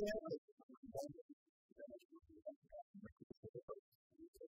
Yeah.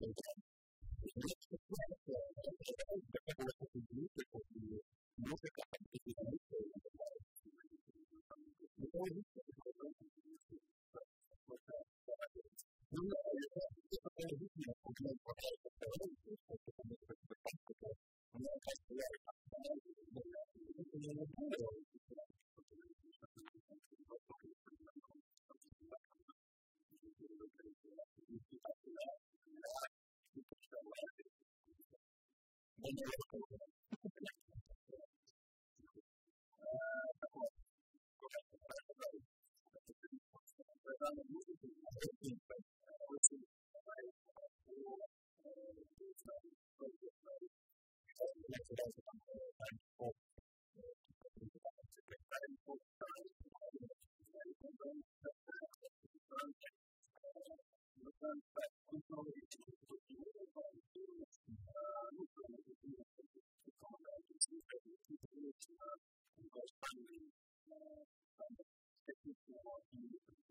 Gracias.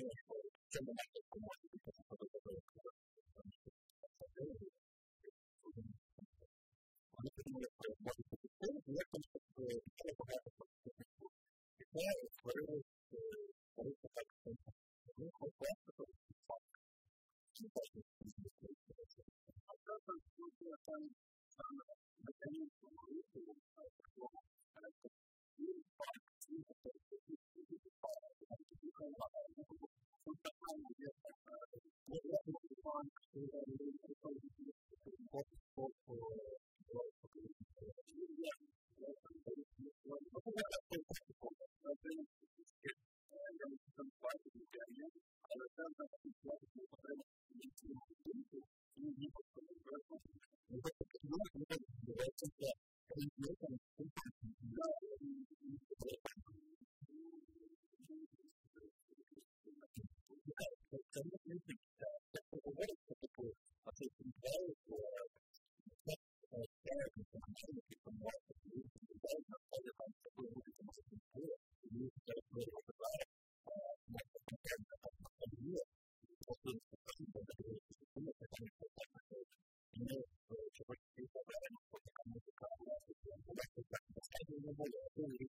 Yeah. opportunity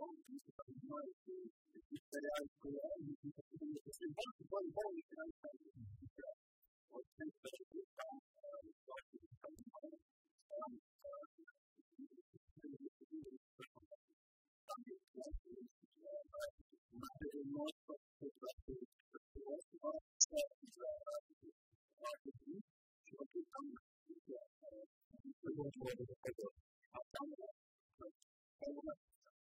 long piece of fucking work to set out to the end of the thing that was in one one one and I was like, what can I do with that? Uh, it's like, it's like, um, uh,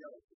know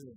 doing.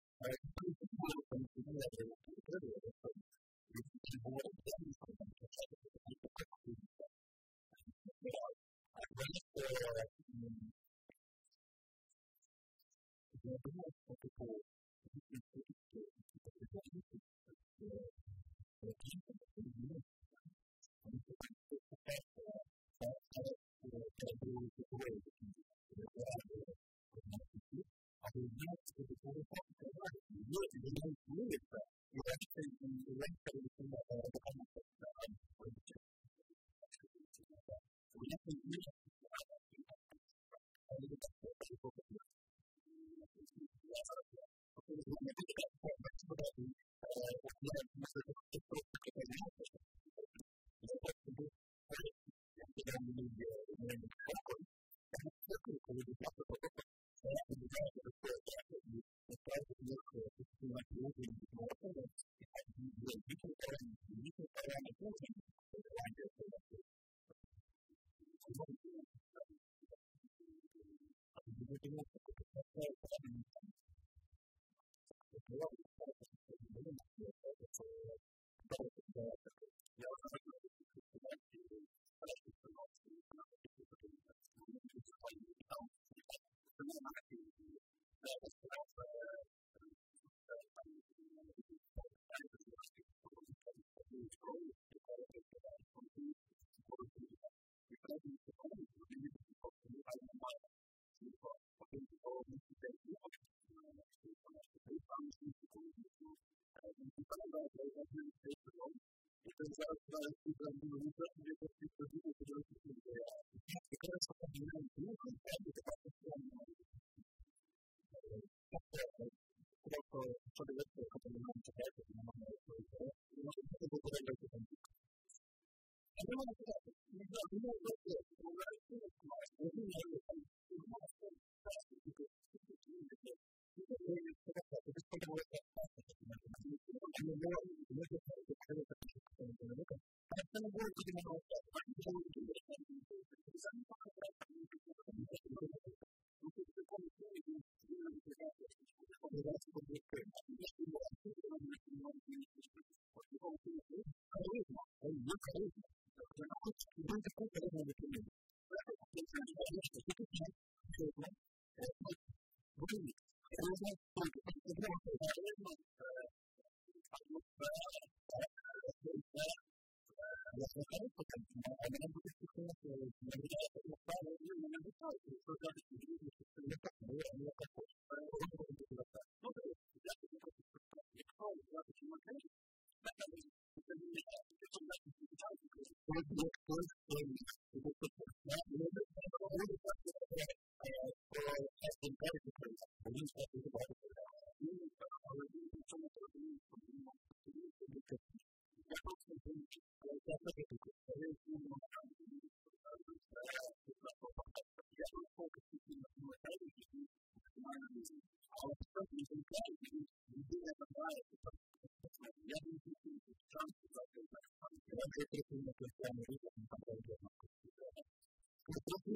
makes me a threat. Your reputation, your reputation, 我们这个是属于我们这个是这个这个。Gracias. to about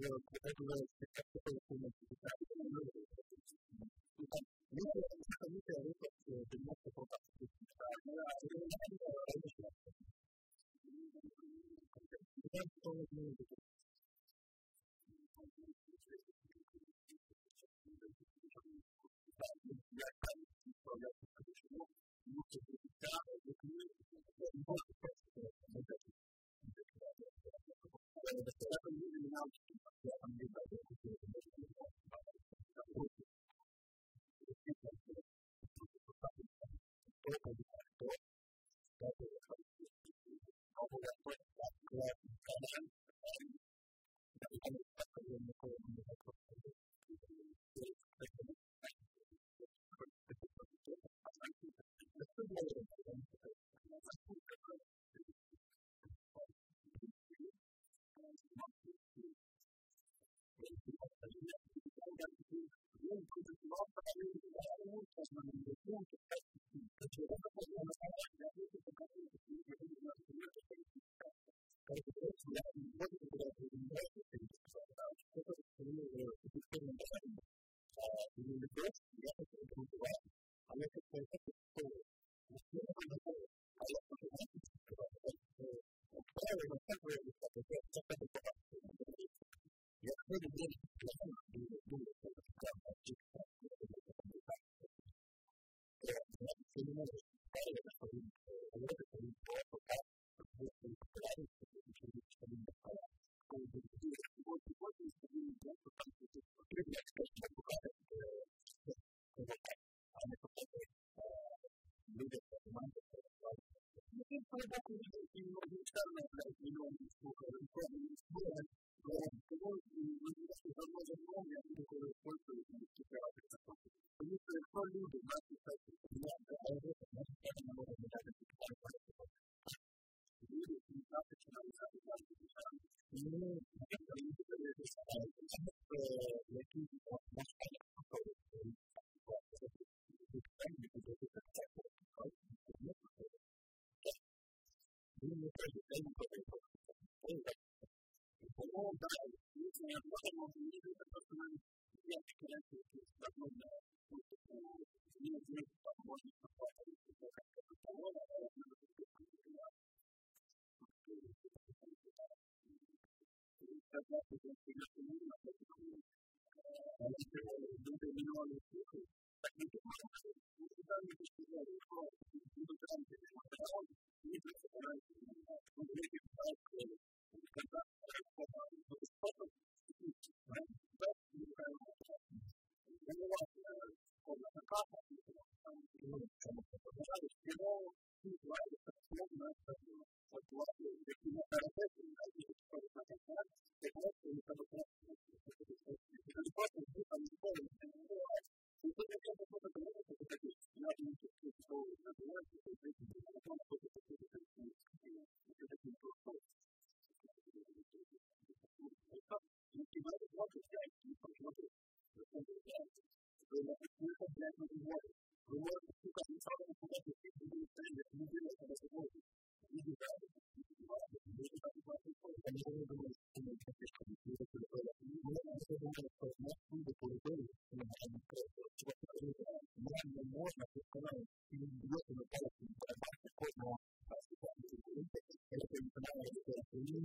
you know, I don't know is love for everyone. for the не отработал, он не видит, просто нам я считаю, что свободно не будет возможности платить за какой-то товар, а я не могу сказать, что это конечно нужно, поэтому много миллионов слухов. Так не думаю, что мы сюда не пишем, что мы сюда не пишем,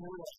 more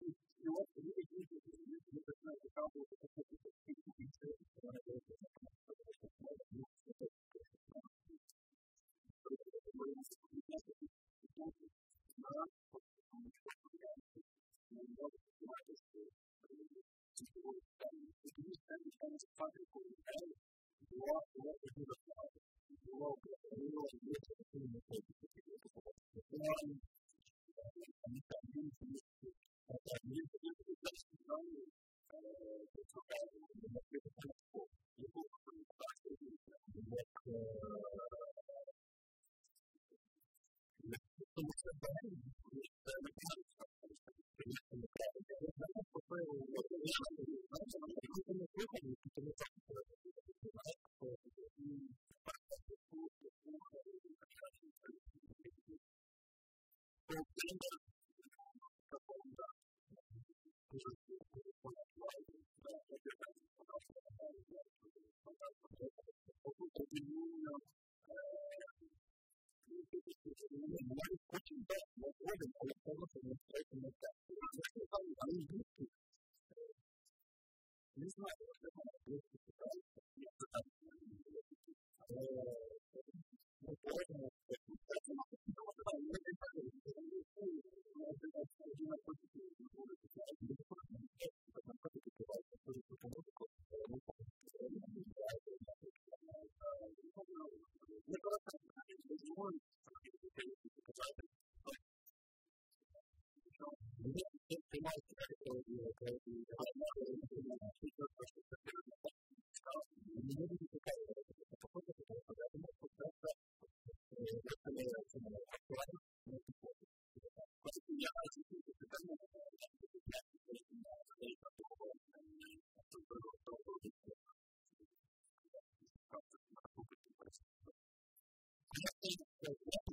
你我之间的距离，就。nothing but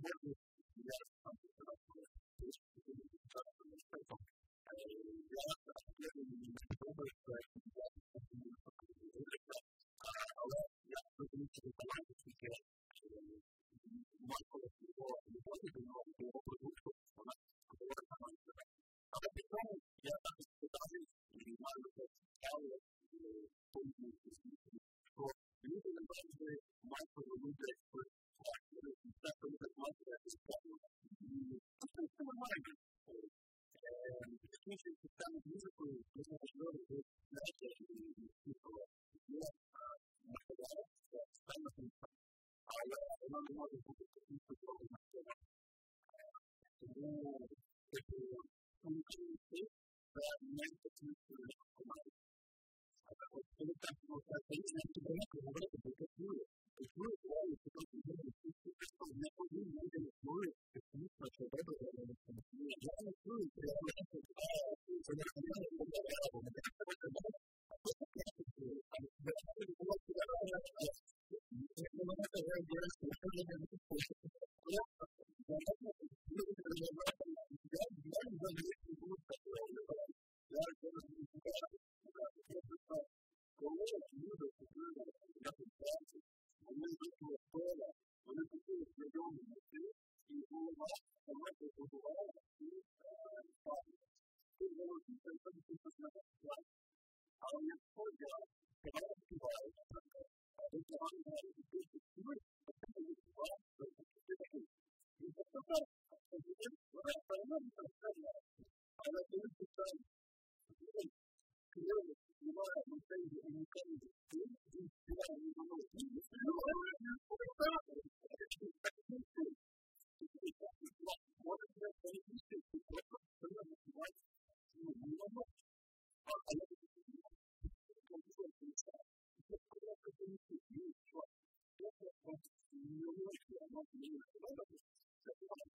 他肯定有很多的，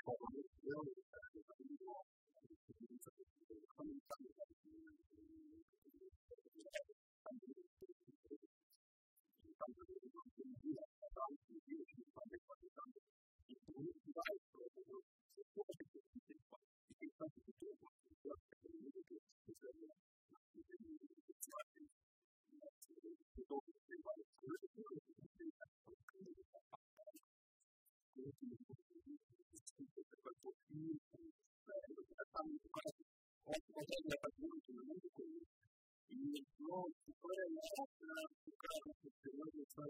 まず、その、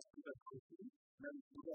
la lectura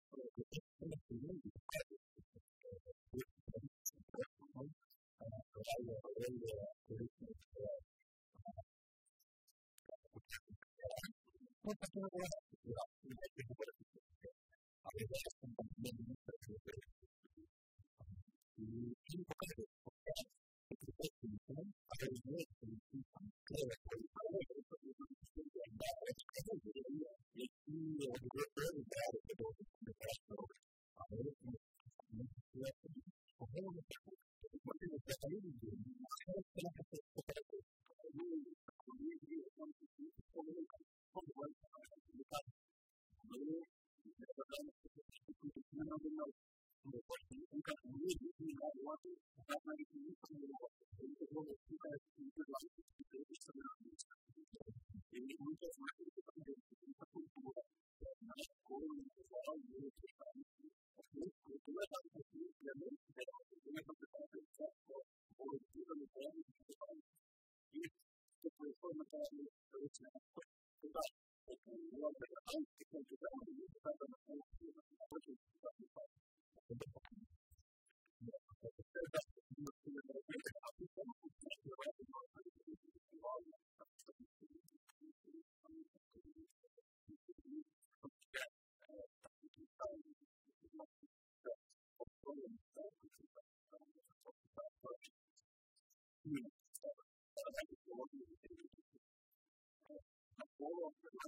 私は。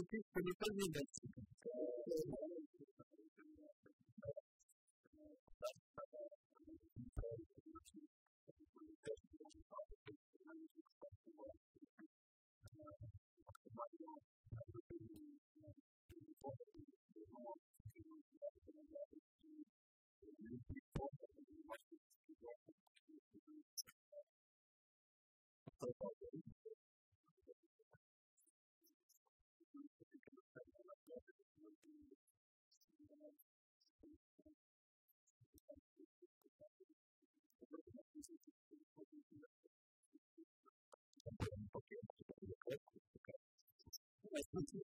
été ce qu'on appelle une Thank you. which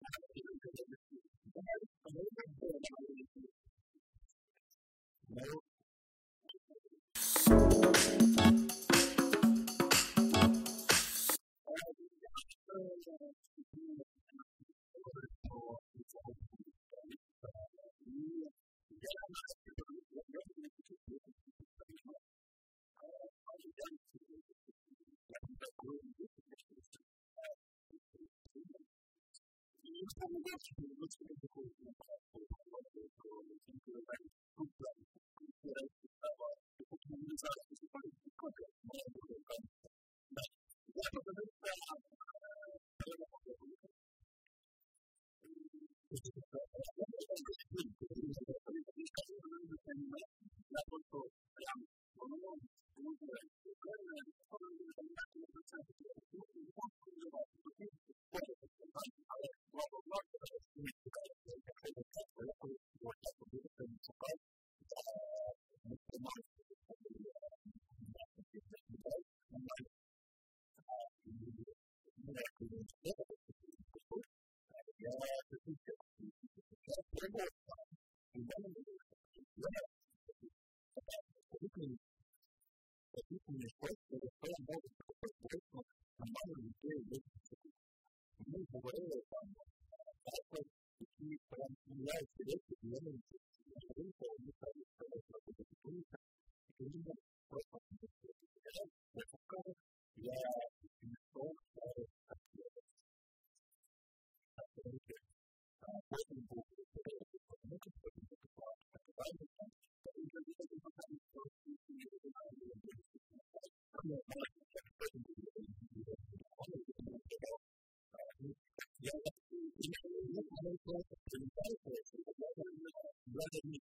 Thank you. rwego rw'igihugu rero rutanga amakuru y'abakozi b'imyakire ku gihe n'igihe просто прилетает, и это, наверное, надо иметь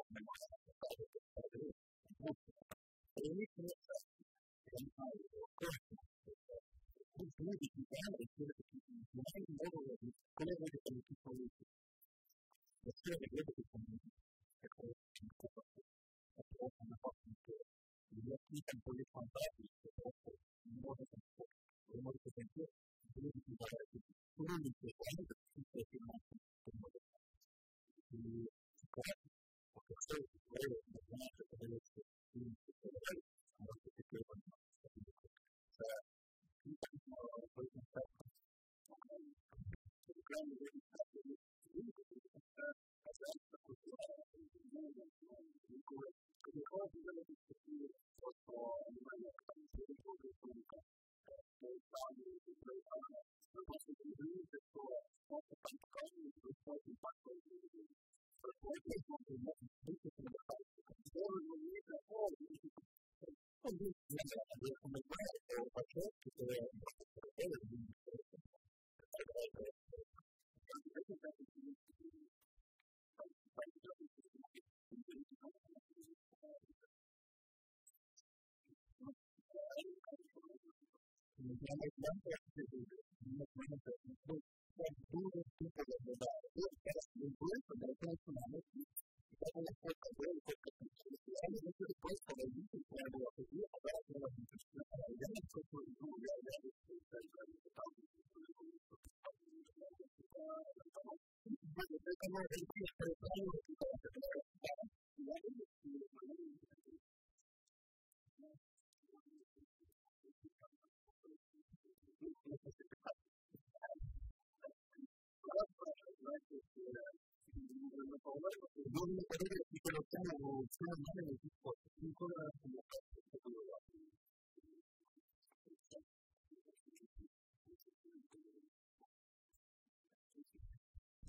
どうい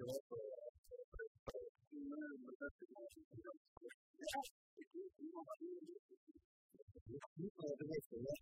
chomh a chomh. Thank you.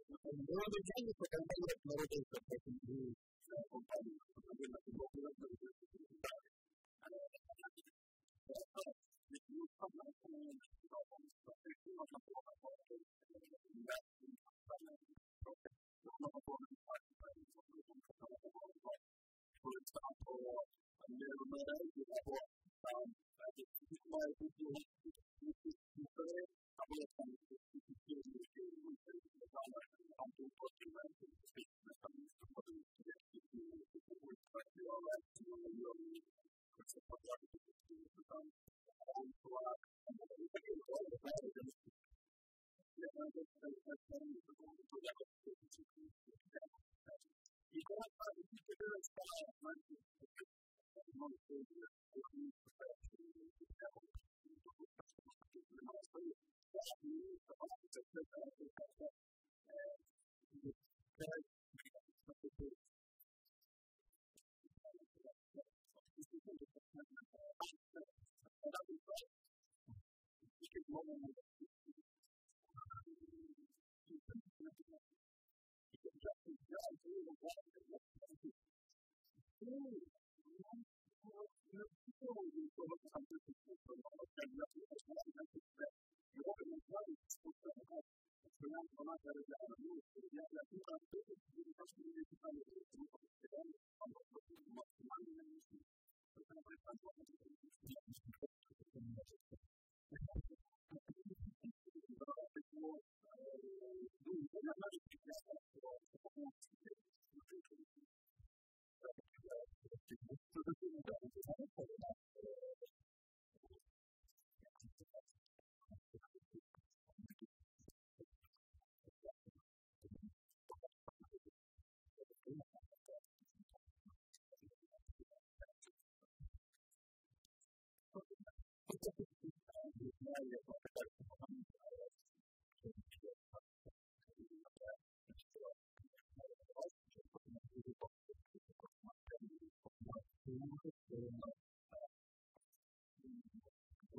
Luego de años tocando los flores de esta persona, la acompaña, porque la tengo que ver con el resultado. For example, a little bit of um, I just my people, this is the third, I will have to do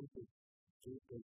Jesus, Jesus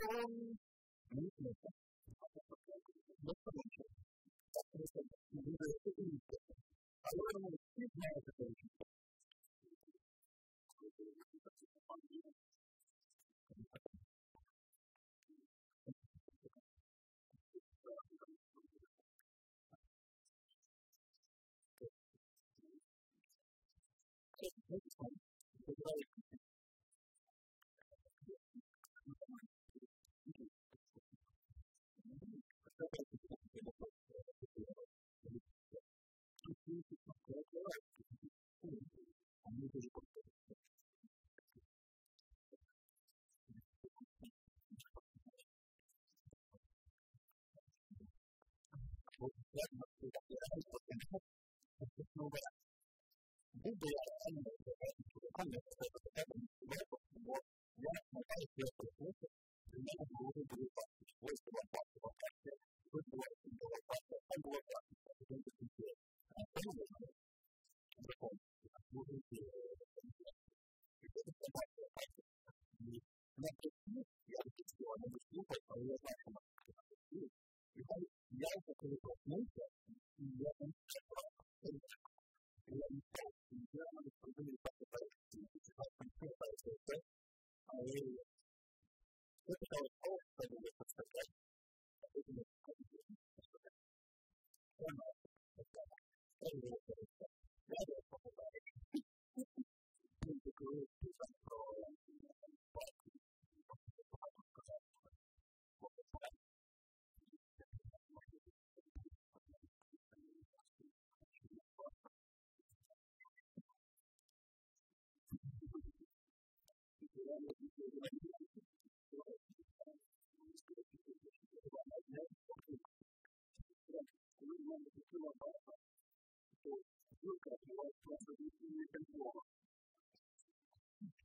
嗯，没事。不是问题，不是问题。这个是问题，还有一个就的问题。muchos Bueno, porque no verás, no verás,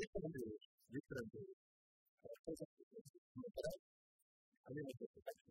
リスンという、リスンという、コンセプトを作るから、初めて書いてます。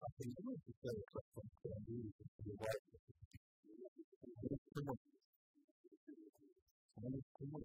aprendemos a usar otras cosas igual como sabemos cómo